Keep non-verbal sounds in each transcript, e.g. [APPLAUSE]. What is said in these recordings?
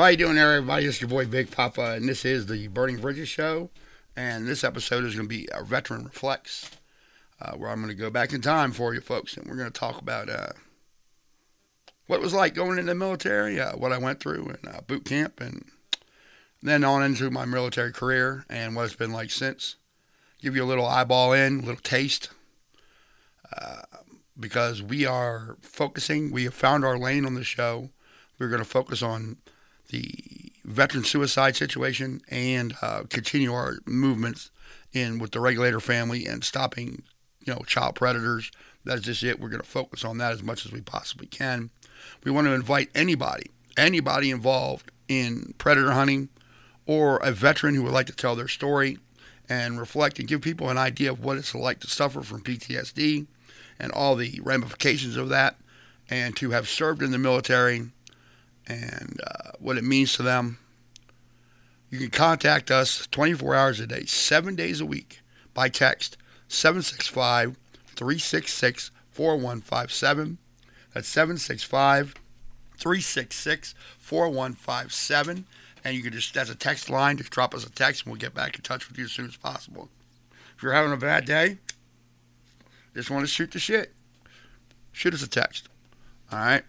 How you doing there, everybody? Is your boy Big Papa, and this is the Burning Bridges Show. And this episode is going to be a Veteran Reflects, uh, where I'm going to go back in time for you folks, and we're going to talk about uh, what it was like going in the military, uh, what I went through in uh, boot camp, and then on into my military career and what it's been like since. Give you a little eyeball in, a little taste, uh, because we are focusing. We have found our lane on the show. We're going to focus on the veteran suicide situation and uh, continue our movements in with the regulator family and stopping, you know, child predators. That's just it. We're going to focus on that as much as we possibly can. We want to invite anybody, anybody involved in predator hunting, or a veteran who would like to tell their story and reflect and give people an idea of what it's like to suffer from PTSD and all the ramifications of that, and to have served in the military and uh, what it means to them. You can contact us 24 hours a day, seven days a week by text 765 366 4157. That's 765 366 4157. And you can just, that's a text line, just drop us a text and we'll get back in touch with you as soon as possible. If you're having a bad day, just want to shoot the shit, shoot us a text. All right?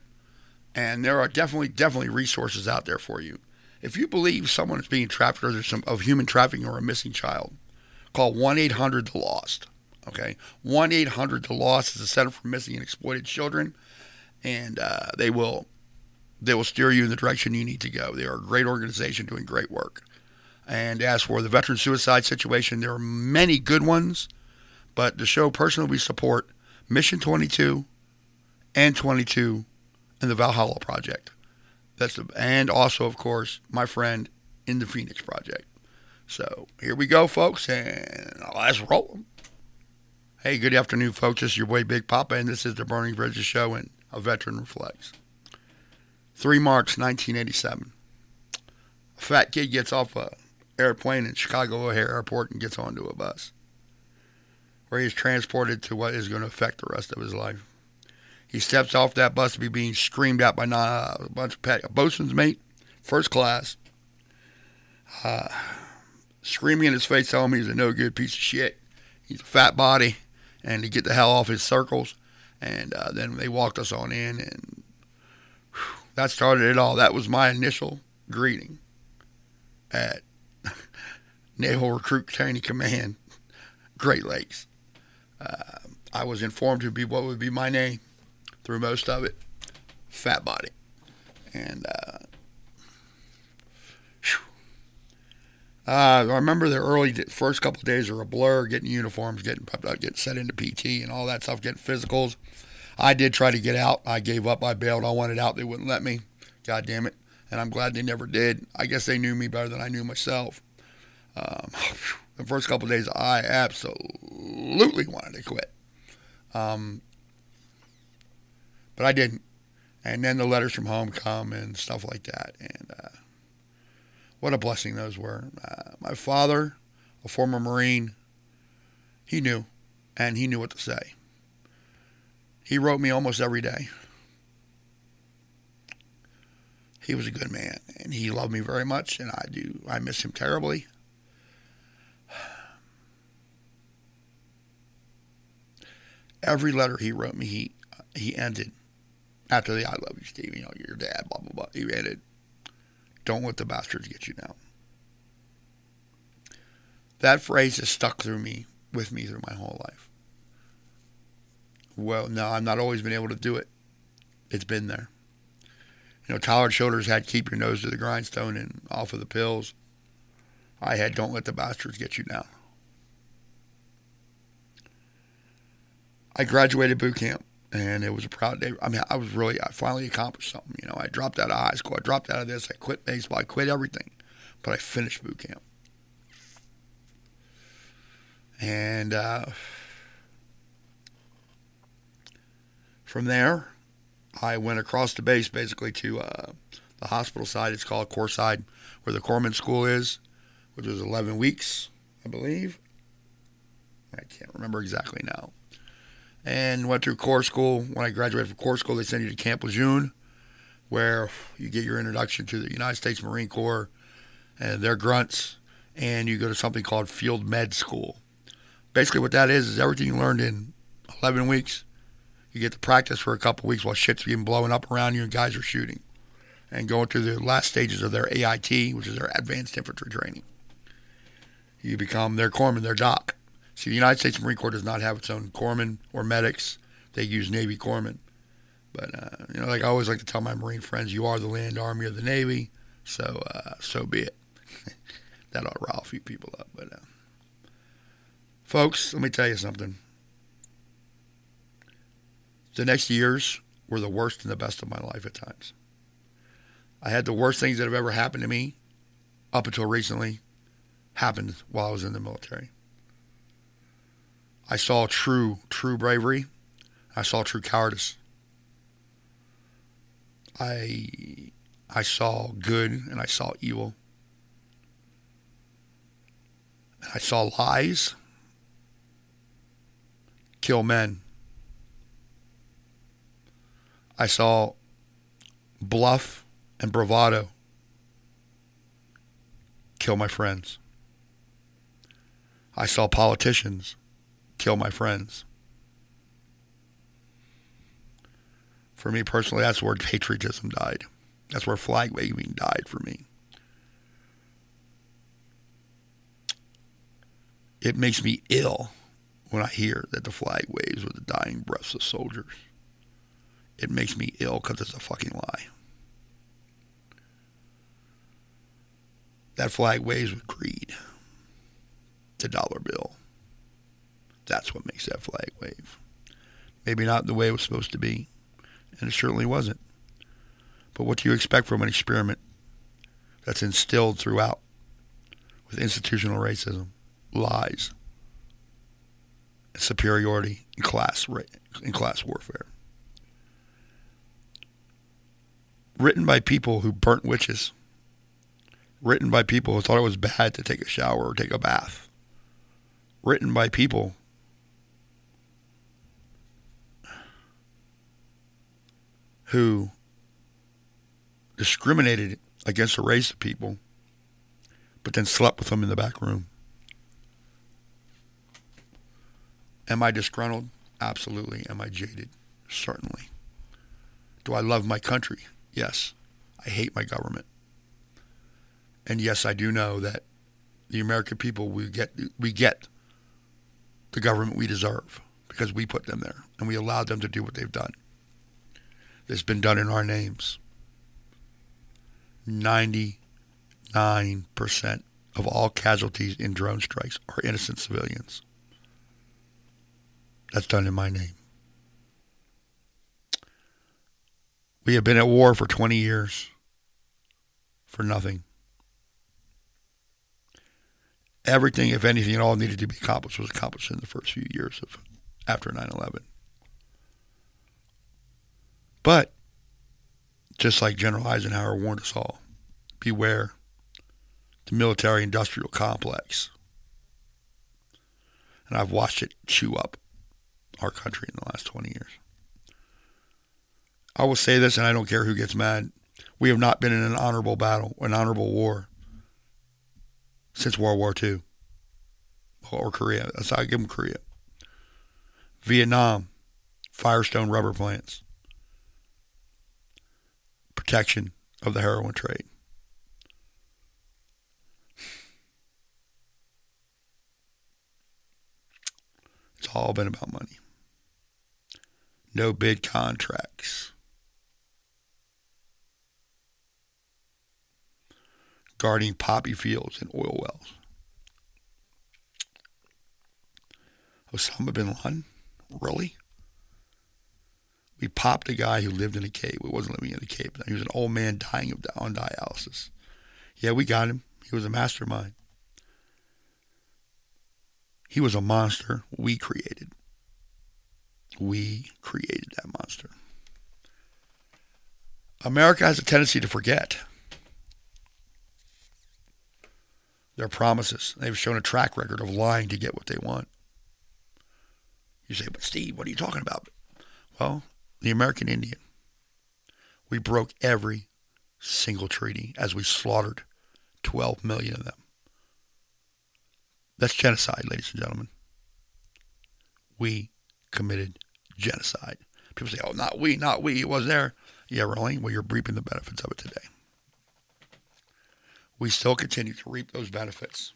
And there are definitely, definitely resources out there for you. If you believe someone is being trafficked or there's some of human trafficking or a missing child, call 1 800 The Lost. Okay? 1 800 The Lost is the Center for Missing and Exploited Children. And uh, they will they will steer you in the direction you need to go. They are a great organization doing great work. And as for the veteran suicide situation, there are many good ones, but the show personally we support Mission 22 and 22 and the Valhalla Project. That's the, and also, of course, my friend in the Phoenix Project. So here we go, folks, and let's roll. Hey, good afternoon, folks. This is your boy Big Papa, and this is the Burning Bridges Show and a Veteran Reflects. 3 March 1987. A fat kid gets off a airplane in Chicago O'Hare Airport and gets onto a bus, where he's transported to what is going to affect the rest of his life. He steps off that bus to be being screamed at by a bunch of a bosun's mate, first class, uh, screaming in his face, telling him he's a no good piece of shit. He's a fat body, and to get the hell off his circles. And uh, then they walked us on in, and whew, that started it all. That was my initial greeting at [LAUGHS] Naval Recruit Training Command, Great Lakes. Uh, I was informed to be what would be my name through most of it. Fat body. And uh, uh, I remember the early first couple days are a blur, getting uniforms, getting getting set into PT and all that stuff, getting physicals. I did try to get out. I gave up. I bailed. I wanted out. They wouldn't let me. God damn it. And I'm glad they never did. I guess they knew me better than I knew myself. Um, [SIGHS] the first couple days, I absolutely wanted to quit. Um, but I didn't. And then the letters from home come and stuff like that. And uh, what a blessing those were. Uh, my father, a former Marine, he knew, and he knew what to say. He wrote me almost every day. He was a good man, and he loved me very much, and I do. I miss him terribly. Every letter he wrote me, he he ended after the I love you, Steve, you know, your dad, blah, blah, blah. He ended, don't let the bastards get you down. That phrase has stuck through me, with me through my whole life. Well, no, I've not always been able to do it. It's been there. You know, Tyler Childers had keep your nose to the grindstone and off of the pills. I had don't let the bastards get you down. I graduated boot camp and it was a proud day. I mean, I was really, I finally accomplished something. You know, I dropped out of high school, I dropped out of this, I quit baseball, I quit everything, but I finished boot camp. And uh, from there, I went across the base basically to uh, the hospital side. It's called Corps Side, where the Corpsman School is, which was 11 weeks, I believe. I can't remember exactly now and went through corps school. When I graduated from corps school, they sent you to Camp Lejeune. where you get your introduction to the United States Marine Corps and their grunts, and you go to something called Field Med School. Basically, what that is is everything you learned in 11 weeks. You get to practice for a couple weeks while shit's being blown up around you and guys are shooting, and going through the last stages of their AIT, which is their Advanced Infantry Training. You become their corpsman, their doc. See, the United States Marine Corps does not have its own corpsmen or medics. They use Navy corpsmen. But uh, you know, like I always like to tell my Marine friends, you are the land army of the Navy, so uh, so be it. [LAUGHS] that ought to rile a few people up. But uh, folks, let me tell you something. The next years were the worst and the best of my life at times. I had the worst things that have ever happened to me up until recently happened while I was in the military. I saw true, true bravery. I saw true cowardice. I I saw good and I saw evil. I saw lies kill men. I saw bluff and bravado kill my friends. I saw politicians kill my friends. For me personally, that's where patriotism died. That's where flag waving died for me. It makes me ill when I hear that the flag waves with the dying breaths of soldiers. It makes me ill because it's a fucking lie. That flag waves with greed. The dollar bill. That's what makes that flag wave. Maybe not the way it was supposed to be and it certainly wasn't. But what do you expect from an experiment that's instilled throughout with institutional racism, lies, superiority, and class in class warfare? Written by people who burnt witches. Written by people who thought it was bad to take a shower or take a bath. Written by people who discriminated against a race of people, but then slept with them in the back room. Am I disgruntled? Absolutely. Am I jaded? Certainly. Do I love my country? Yes. I hate my government. And yes, I do know that the American people we get we get the government we deserve because we put them there and we allowed them to do what they've done that's been done in our names. 99% of all casualties in drone strikes are innocent civilians. That's done in my name. We have been at war for 20 years for nothing. Everything, if anything at all, needed to be accomplished was accomplished in the first few years of after 9 11. But just like General Eisenhower warned us all, beware the military industrial complex. And I've watched it chew up our country in the last 20 years. I will say this, and I don't care who gets mad. We have not been in an honorable battle, an honorable war, since World War II or Korea. I give them Korea. Vietnam, Firestone rubber plants protection of the heroin trade. It's all been about money. No bid contracts. Guarding poppy fields and oil wells. Osama bin Laden? Really? We popped a guy who lived in a cave. He wasn't living in a cave. He was an old man dying of, on dialysis. Yeah, we got him. He was a mastermind. He was a monster we created. We created that monster. America has a tendency to forget their promises. They've shown a track record of lying to get what they want. You say, but Steve, what are you talking about? Well, the American Indian We broke every single treaty as we slaughtered 12 million of them. That's genocide, ladies and gentlemen. We committed genocide. People say, oh, not we, not we. It was there. Yeah, really? Well, you're reaping the benefits of it today. We still continue to reap those benefits.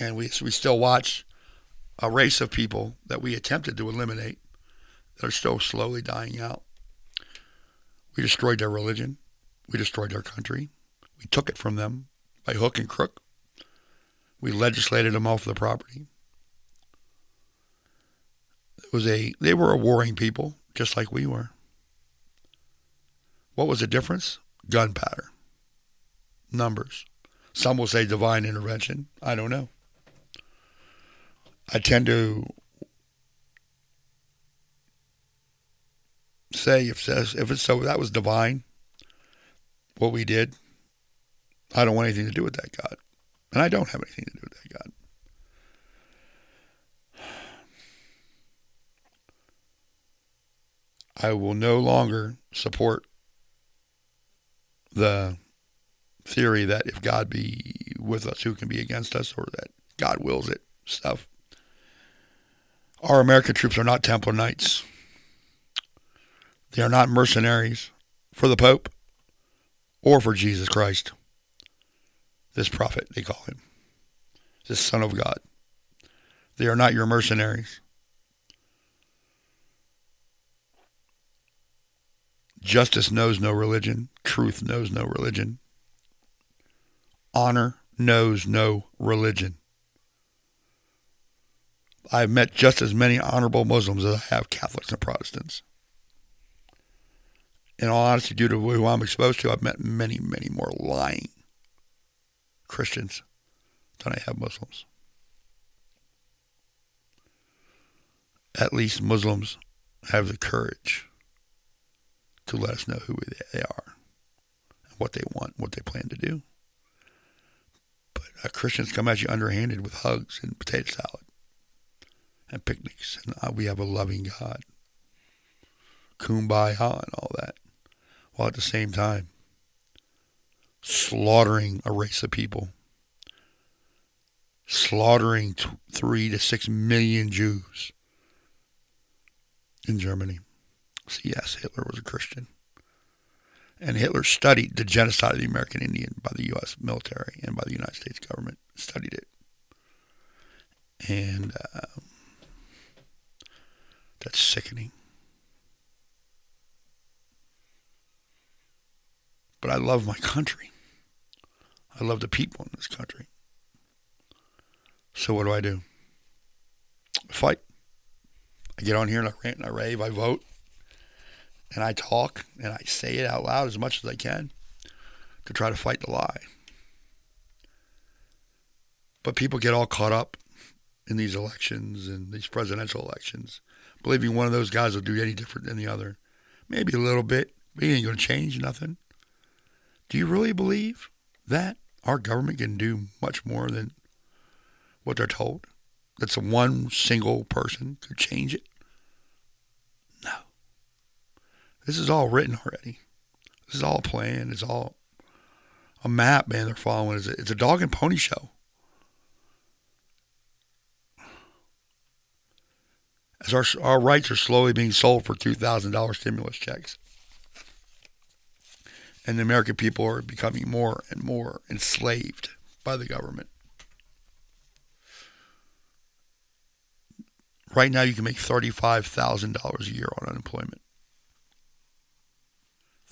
And we, we still watch a race of people that we attempted to eliminate that are still slowly dying out. We destroyed their religion. We destroyed their country. We took it from them by hook and crook. We legislated them off the property. It was a they were a warring people, just like we were. What was the difference? Gunpowder. Numbers. Some will say divine intervention. I don't know. I tend to say if if it's so that was divine, what we did, I don't want anything to do with that God. And I don't have anything to do with that God. I will no longer support the theory that if God be with us, who can be against us, or that God wills it stuff. Our American troops are not Templar Knights. They are not mercenaries for the Pope or for Jesus Christ. This prophet, they call him. This Son of God. They are not your mercenaries. Justice knows no religion. Truth knows no religion. Honor knows no religion. I've met just as many honorable Muslims as I have Catholics and Protestants. In all honesty, due to who I'm exposed to, I've met many, many more lying Christians than I have Muslims. At least Muslims have the courage to let us know who they are and what they want, what they plan to do. But uh, Christians come at you underhanded with hugs and potato salad and picnics, and uh, we have a loving God. Kumbaya and all that, while at the same time slaughtering a race of people, slaughtering t- three to six million Jews in Germany. So yes, Hitler was a Christian. And Hitler studied the genocide of the American Indian by the U.S. military and by the United States government. Studied it. And uh, that's sickening. But I love my country. I love the people in this country. So what do I do? I Fight. I get on here and I rant and I rave. I vote and I talk and I say it out loud as much as I can to try to fight the lie. But people get all caught up in these elections and these presidential elections, believing one of those guys will do any different than the other. Maybe a little bit, but he ain't going to change nothing. Do you really believe that our government can do much more than what they're told? That one single person could change it? No. This is all written already. This is all planned. It's all a map, man. They're following. It's a, it's a dog and pony show. As our our rights are slowly being sold for two thousand dollar stimulus checks, and the American people are becoming more and more enslaved by the government. Right now, you can make thirty-five thousand dollars a year on unemployment.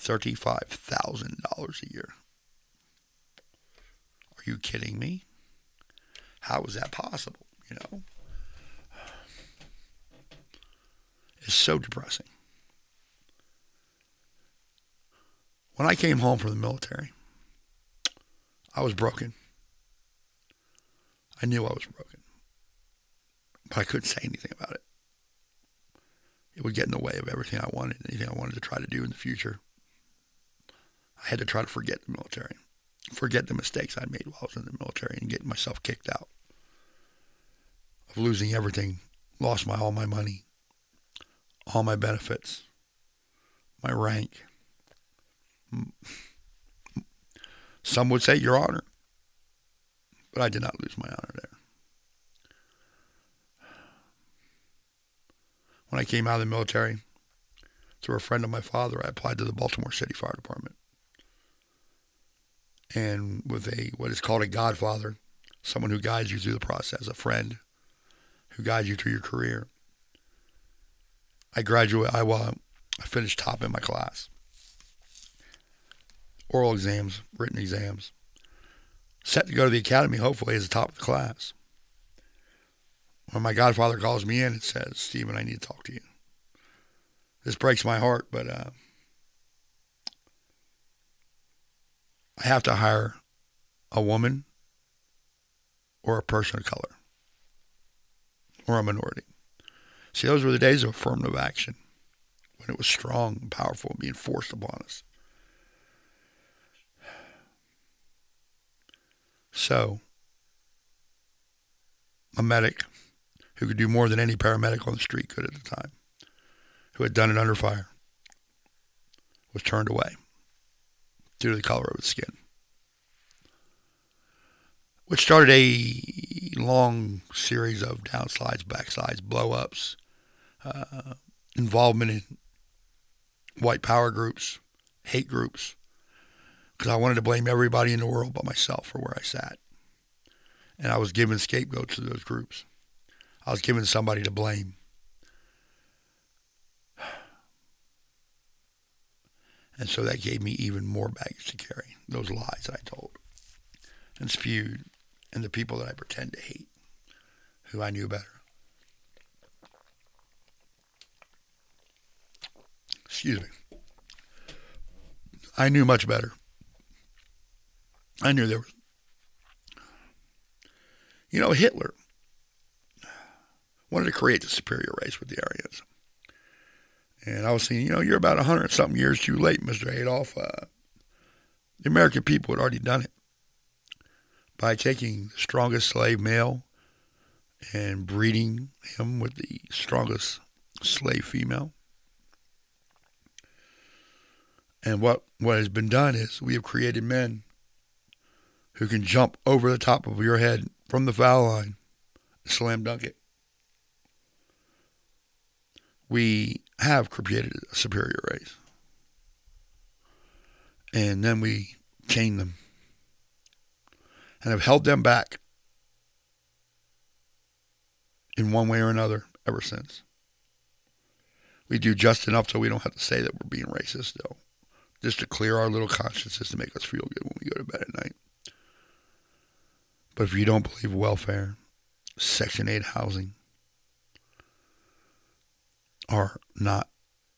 $35,000 a year. Are you kidding me? How is that possible? You know? It's so depressing. When I came home from the military, I was broken. I knew I was broken. But I couldn't say anything about it. It would get in the way of everything I wanted, anything I wanted to try to do in the future. I had to try to forget the military, forget the mistakes I made while I was in the military, and get myself kicked out of losing everything, lost my all my money, all my benefits, my rank. Some would say your honor, but I did not lose my honor there. When I came out of the military, through a friend of my father, I applied to the Baltimore City Fire Department. And with a what is called a godfather, someone who guides you through the process, a friend who guides you through your career. I graduated. I, well, I finished top in my class. Oral exams, written exams. Set to go to the academy, hopefully, as the top of the class. When my godfather calls me in and says, Stephen, I need to talk to you. This breaks my heart, but uh, I have to hire a woman or a person of color or a minority. See, those were the days of affirmative action when it was strong and powerful and being forced upon us. So, a medic who could do more than any paramedic on the street could at the time, who had done it under fire, was turned away due to the color of his skin which started a long series of downsides, backsides, blowups, uh, involvement in white power groups, hate groups, because I wanted to blame everybody in the world but myself for where I sat. And I was given scapegoats to those groups. I was given somebody to blame. And so that gave me even more baggage to carry, those lies that I told and spewed and the people that I pretend to hate, who I knew better. Excuse me. I knew much better. I knew there was. You know, Hitler wanted to create the superior race with the Aryans. And I was saying, you know, you're about a hundred something years too late, Mr. Adolf. Uh, the American people had already done it by taking the strongest slave male and breeding him with the strongest slave female. And what, what has been done is we have created men who can jump over the top of your head from the foul line, and slam dunk it. We have created a superior race. And then we chain them and have held them back in one way or another ever since. We do just enough so we don't have to say that we're being racist, though, just to clear our little consciences to make us feel good when we go to bed at night. But if you don't believe welfare, Section 8 housing are not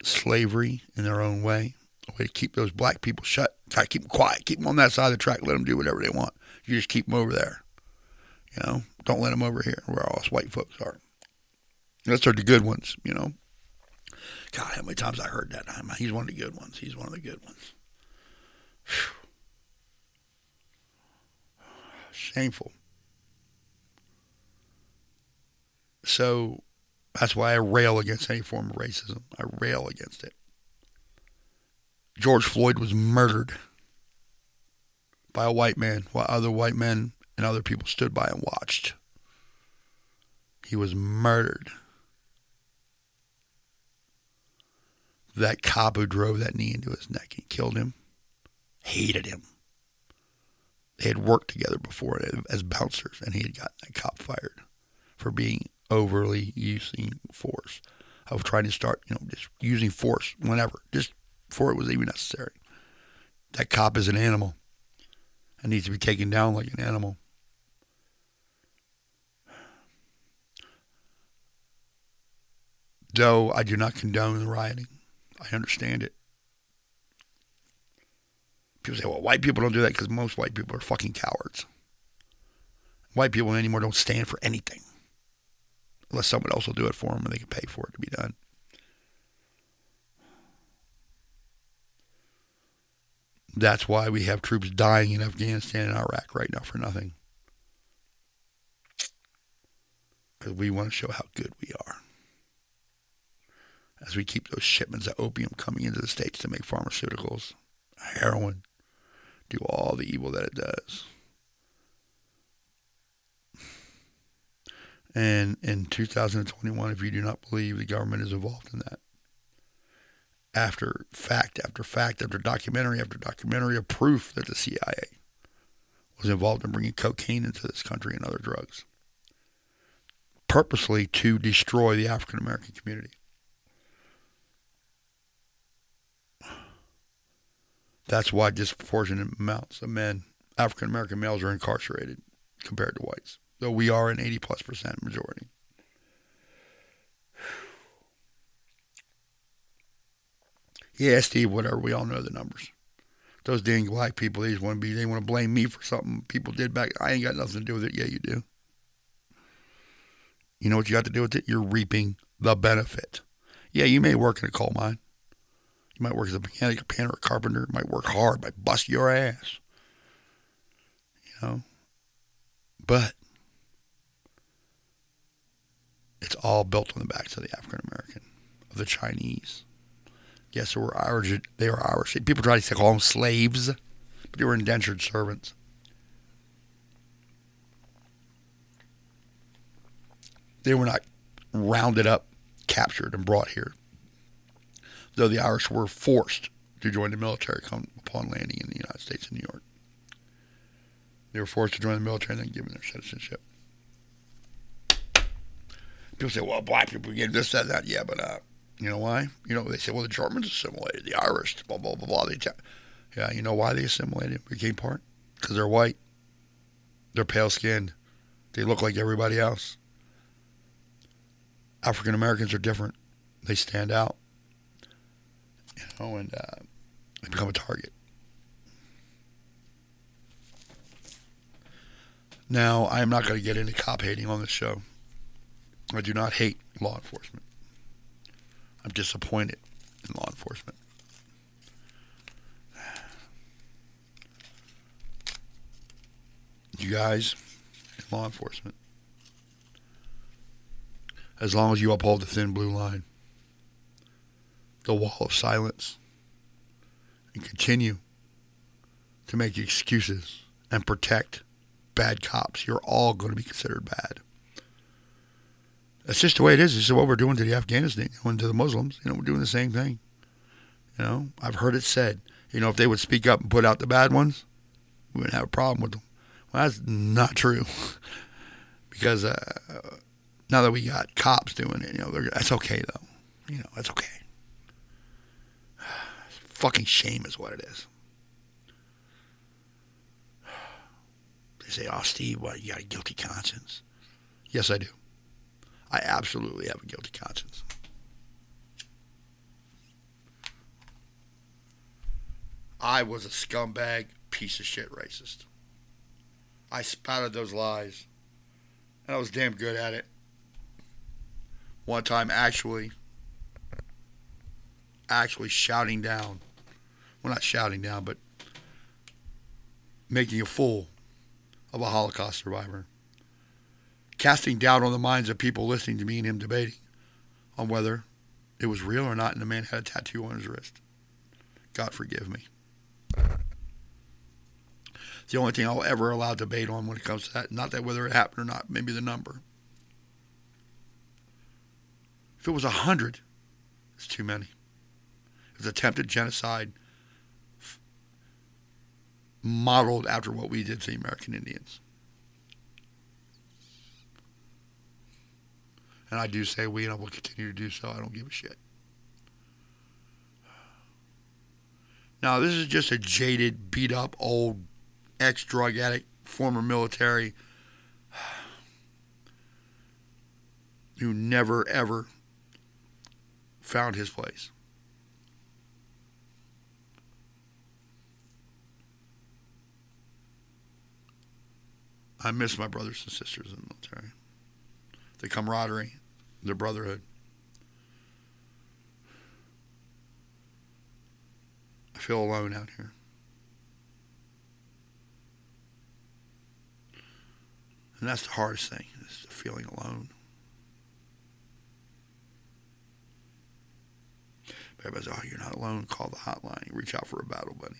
slavery in their own way, a way to keep those black people shut, try keep them quiet, keep them on that side of the track, let them do whatever they want. You just keep them over there. You know, don't let them over here where all us white folks are. Those are the good ones, you know. God, how many times I heard that? He's one of the good ones. He's one of the good ones. Whew. Shameful. So that's why I rail against any form of racism. I rail against it. George Floyd was murdered by a white man while other white men and other people stood by and watched. He was murdered. That cop who drove that knee into his neck and killed him hated him. They had worked together before as bouncers, and he had gotten that cop fired for being overly using force, of trying to start, you know, just using force whenever, just before it was even necessary. That cop is an animal and needs to be taken down like an animal. Though I do not condone the rioting, I understand it. People say, well, white people don't do that because most white people are fucking cowards. White people anymore don't stand for anything unless someone else will do it for them and they can pay for it to be done. That's why we have troops dying in Afghanistan and Iraq right now for nothing. Because we want to show how good we are. As we keep those shipments of opium coming into the states to make pharmaceuticals, heroin, do all the evil that it does. And in 2021, if you do not believe the government is involved in that, after fact after fact after documentary after documentary of proof that the CIA was involved in bringing cocaine into this country and other drugs, purposely to destroy the African American community. That's why disproportionate amounts of men, African American males, are incarcerated compared to whites, though we are an 80 plus percent majority. Yeah, Steve, whatever. We all know the numbers. Those dang black people, they just want to be, they want to blame me for something people did back. I ain't got nothing to do with it. Yeah, you do. You know what you got to do with it? You're reaping the benefit. Yeah, you may work in a coal mine. You might work as a mechanic, a painter, a carpenter. You might work hard, might bust your ass. You know? But it's all built on the backs of the African American, of the Chinese. Yes, they were Irish. They were Irish. People try to call them slaves, but they were indentured servants. They were not rounded up, captured, and brought here. Though the Irish were forced to join the military upon landing in the United States in New York. They were forced to join the military and then given their citizenship. People say, well, black people get this, that, that. Yeah, but uh, you know why? You know, they say, well, the Germans assimilated, the Irish, blah, blah, blah, blah. They t- yeah, you know why they assimilated, became part? Because they're white. They're pale skinned. They look like everybody else. African Americans are different. They stand out. You know, and uh, they become a target. Now, I am not going to get into cop hating on this show. I do not hate law enforcement. I'm disappointed in law enforcement. You guys in law enforcement, as long as you uphold the thin blue line, the wall of silence, and continue to make excuses and protect bad cops, you're all going to be considered bad. That's just the way it is. This is what we're doing to the Afghanistan and to the Muslims. You know, we're doing the same thing. You know, I've heard it said, you know, if they would speak up and put out the bad ones, we wouldn't have a problem with them. Well, that's not true. [LAUGHS] because uh, now that we got cops doing it, you know, that's okay, though. You know, that's okay. Fucking shame is what it is. [SIGHS] They say, oh, Steve, what, you got a guilty conscience? Yes, I do. I absolutely have a guilty conscience. I was a scumbag, piece of shit racist. I spouted those lies, and I was damn good at it. One time, actually, actually shouting down, well, not shouting down, but making a fool of a Holocaust survivor casting doubt on the minds of people listening to me and him debating on whether it was real or not, and the man had a tattoo on his wrist. God forgive me. It's the only thing I'll ever allow debate on when it comes to that. Not that whether it happened or not, maybe the number. If it was a hundred, it's too many. It's attempted genocide modeled after what we did to the American Indians. And I do say we, and I will continue to do so. I don't give a shit. Now, this is just a jaded, beat up, old ex drug addict, former military [SIGHS] who never, ever found his place. I miss my brothers and sisters in the military. The camaraderie, their brotherhood. I feel alone out here. And that's the hardest thing, is feeling alone. Everybody's, oh, you're not alone. Call the hotline. Reach out for a battle buddy.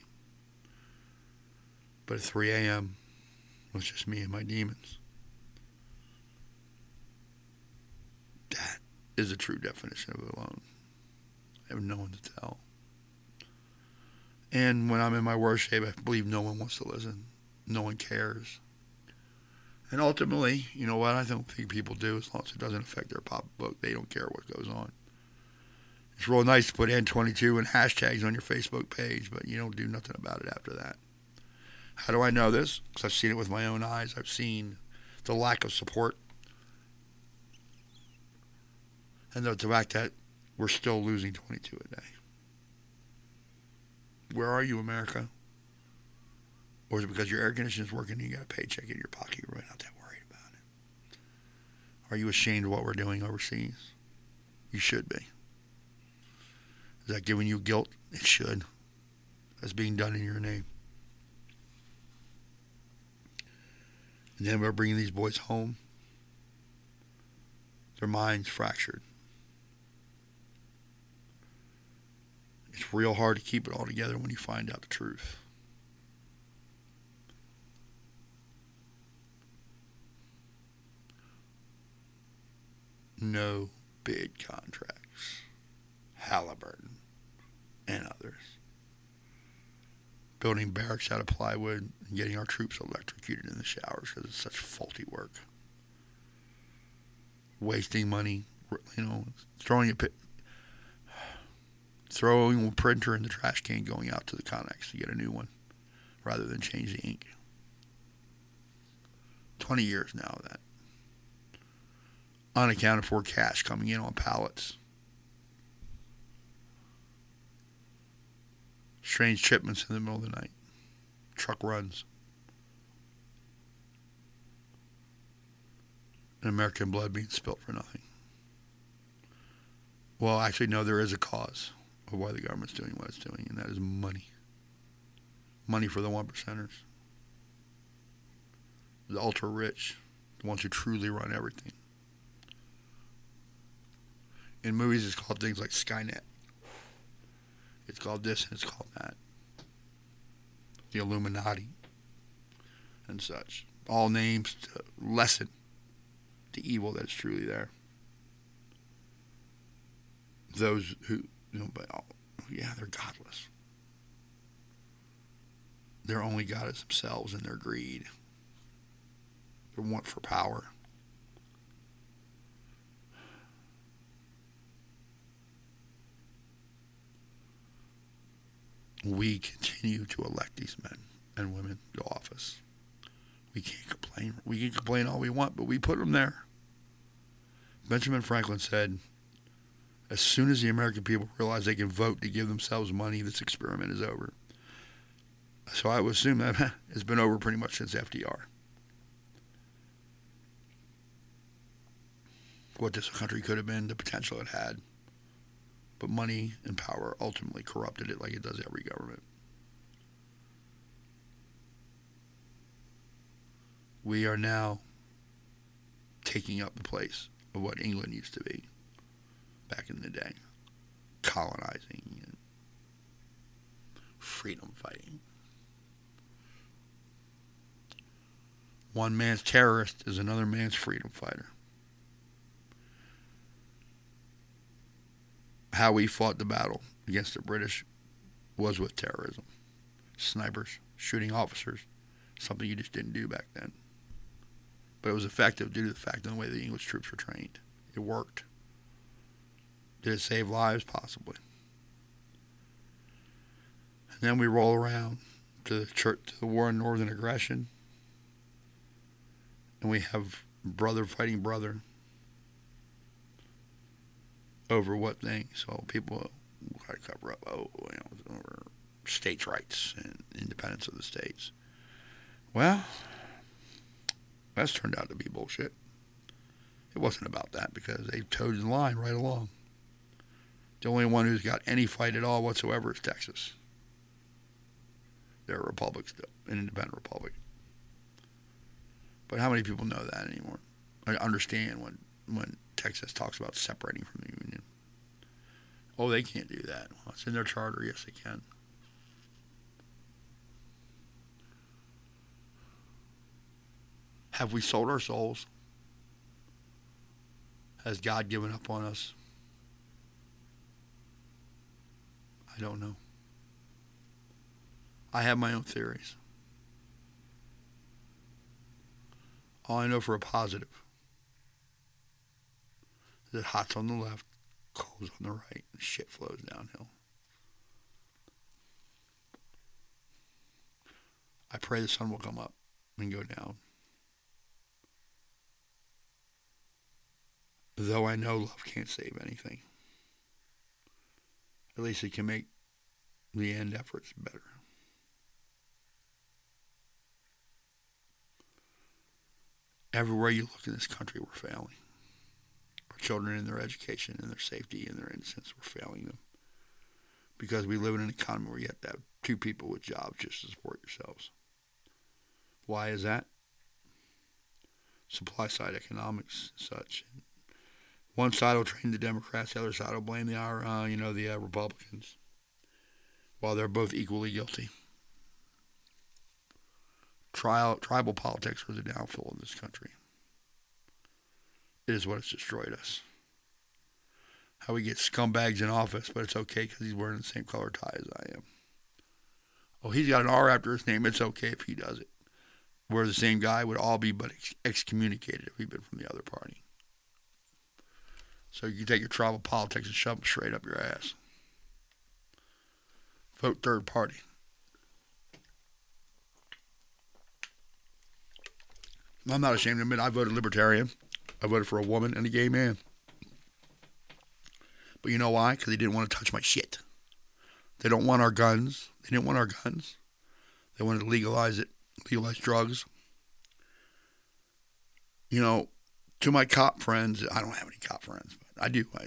But at 3 a.m., it was just me and my demons. That is the true definition of alone. I have no one to tell. And when I'm in my worst shape, I believe no one wants to listen. No one cares. And ultimately, you know what? I don't think people do as long as it doesn't affect their pocketbook. They don't care what goes on. It's real nice to put N22 and hashtags on your Facebook page, but you don't do nothing about it after that. How do I know this? Because I've seen it with my own eyes. I've seen the lack of support and the fact that we're still losing 22 a day. Where are you, America? Or is it because your air conditioning is working and you got a paycheck in your pocket? You're really not that worried about it. Are you ashamed of what we're doing overseas? You should be. Is that giving you guilt? It should. That's being done in your name. And then we're bringing these boys home. Their minds fractured. It's real hard to keep it all together when you find out the truth. No bid contracts. Halliburton and others. Building barracks out of plywood and getting our troops electrocuted in the showers because it's such faulty work. Wasting money, you know, throwing a pit, throwing a printer in the trash can, going out to the Connex to get a new one, rather than change the ink. Twenty years now of that unaccounted for cash coming in on pallets. Strange shipments in the middle of the night. Truck runs. And American blood being spilt for nothing. Well, actually, no, there is a cause of why the government's doing what it's doing, and that is money. Money for the one percenters. The ultra rich, the ones who truly run everything in movies it's called things like Skynet. It's called this and it's called that. The Illuminati and such. All names to lessen the evil that is truly there. Those who, you know, but oh, yeah, they're godless. Their only God is themselves and their greed, their want for power. We continue to elect these men and women to office. We can't complain. We can complain all we want, but we put them there. Benjamin Franklin said, as soon as the American people realize they can vote to give themselves money, this experiment is over. So I would assume that [LAUGHS] it's been over pretty much since FDR. What this country could have been, the potential it had. But money and power ultimately corrupted it like it does every government. We are now taking up the place of what England used to be back in the day colonizing and freedom fighting. One man's terrorist is another man's freedom fighter. How we fought the battle against the British was with terrorism. Snipers, shooting officers, something you just didn't do back then. But it was effective due to the fact of the way the English troops were trained. It worked. Did it save lives? Possibly. And then we roll around to the church, to the war in northern aggression, and we have brother fighting brother over what thing. So people got to cover up, oh, you know, over states' rights and independence of the states. Well, that's turned out to be bullshit. It wasn't about that because they toed the line right along. The only one who's got any fight at all whatsoever is Texas. They're a republic still, an independent republic. But how many people know that anymore? I understand when when Texas talks about separating from the Union. Oh, they can't do that. Well, it's in their charter. Yes, they can. Have we sold our souls? Has God given up on us? I don't know. I have my own theories. All I know for a positive that hot's on the left, cold's on the right, and shit flows downhill. I pray the sun will come up and go down. Though I know love can't save anything. At least it can make the end efforts better. Everywhere you look in this country, we're failing. Children in their education and their safety and their innocence, we're failing them. Because we live in an economy where you have to have two people with jobs just to support yourselves. Why is that? Supply side economics, such. One side will train the Democrats, the other side will blame the uh, you know the uh, Republicans, while they're both equally guilty. Trial, tribal politics was the downfall of this country. It is what has destroyed us. How we get scumbags in office, but it's okay because he's wearing the same color tie as I am. Oh, he's got an R after his name. It's okay if he does it. Where the same guy would all be but excommunicated if he'd been from the other party. So you can take your tribal politics and shove them straight up your ass. Vote third party. I'm not ashamed to admit I voted Libertarian. I voted for a woman and a gay man. But you know why? Because they didn't want to touch my shit. They don't want our guns. They didn't want our guns. They wanted to legalize it, legalize drugs. You know, to my cop friends, I don't have any cop friends, but I do. I,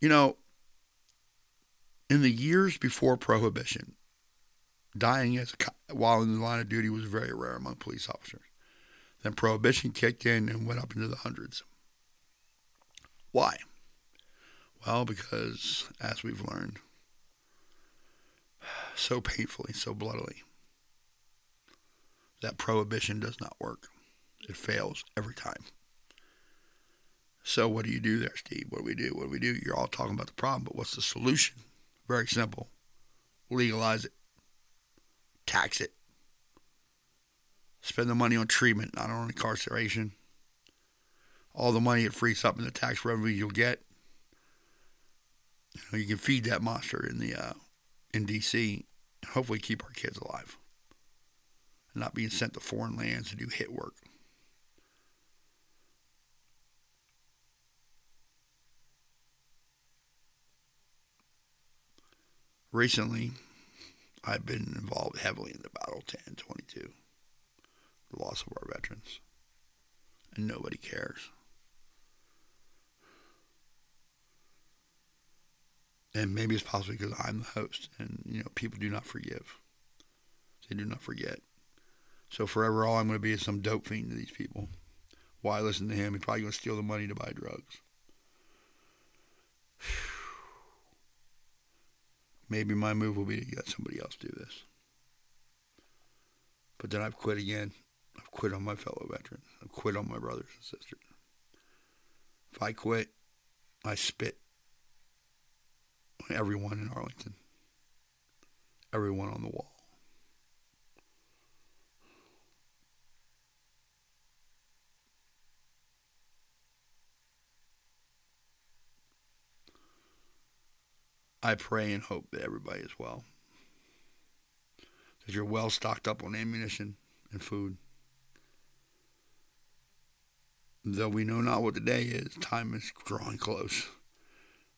you know, in the years before Prohibition, dying as a cop while in the line of duty was very rare among police officers. Then Prohibition kicked in and went up into the hundreds. Why? Well, because, as we've learned, [SIGHS] so painfully, so bloodily, that Prohibition does not work. It fails every time. So what do you do there, Steve? What do we do? What do we do? You're all talking about the problem, but what's the solution? Very simple. Legalize it. Tax it. Spend the money on treatment, not on incarceration. All the money it frees up in the tax revenue you'll get. You, know, you can feed that monster in the uh, in D.C. and hopefully keep our kids alive, and not being sent to foreign lands to do hit work. Recently, I've been involved heavily in the Battle 1022, the loss of our veterans, and nobody cares. And maybe it's possibly because I'm the host, and you know people do not forgive. They do not forget. So forever, all I'm going to be is some dope fiend to these people. Why listen to him? He's probably going to steal the money to buy drugs. [SIGHS] maybe my move will be to let somebody else do this. But then I've quit again. I've quit on my fellow veterans. I've quit on my brothers and sisters. If I quit, I spit on everyone in Arlington, everyone on the wall. I pray and hope that everybody is well. That you're well stocked up on ammunition and food. Though we know not what the day is, time is drawing close.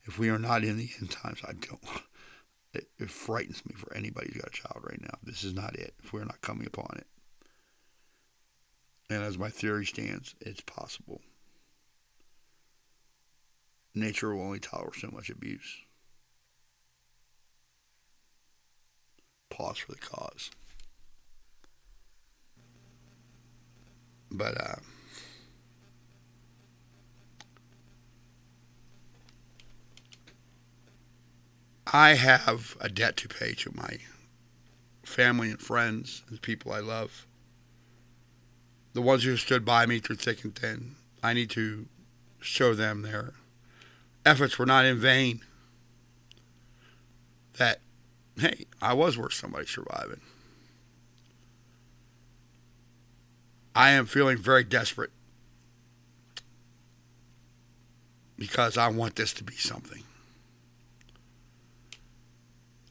If we are not in the end times, I don't. It, it frightens me for anybody who's got a child right now. This is not it. If we're not coming upon it. And as my theory stands, it's possible. Nature will only tolerate so much abuse. pause for the cause. But uh, I have a debt to pay to my family and friends and the people I love. The ones who stood by me through thick and thin. I need to show them their efforts were not in vain. That, hey, I was worth somebody surviving. I am feeling very desperate because I want this to be something.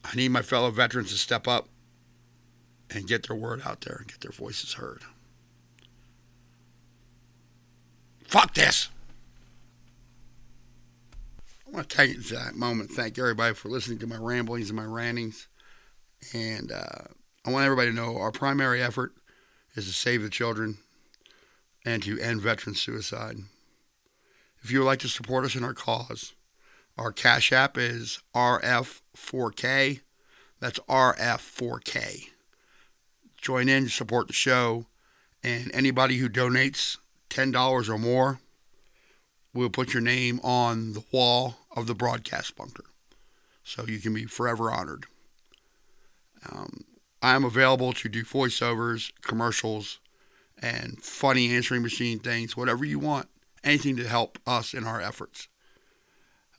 I need my fellow veterans to step up and get their word out there and get their voices heard. Fuck this. I want to take that moment thank everybody for listening to my ramblings and my rantings. And uh, I want everybody to know our primary effort is to save the children and to end veteran suicide. If you would like to support us in our cause, our Cash App is RF4K. That's RF4K. Join in, support the show, and anybody who donates $10 or more, we'll put your name on the wall of the broadcast bunker. So you can be forever honored. Um, I am available to do voiceovers, commercials, and funny answering machine things, whatever you want, anything to help us in our efforts.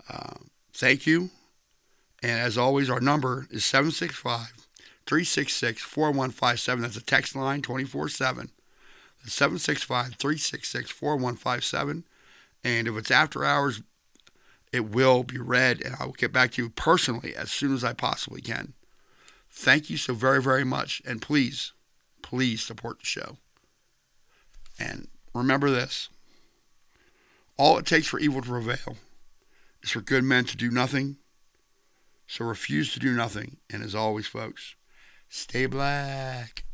Uh, thank you. And as always, our number is 765 366 4157. That's a text line 24 7. 765 366 4157. And if it's after hours, it will be read, and I will get back to you personally as soon as I possibly can. Thank you so very, very much. And please, please support the show. And remember this all it takes for evil to prevail is for good men to do nothing. So refuse to do nothing. And as always, folks, stay black.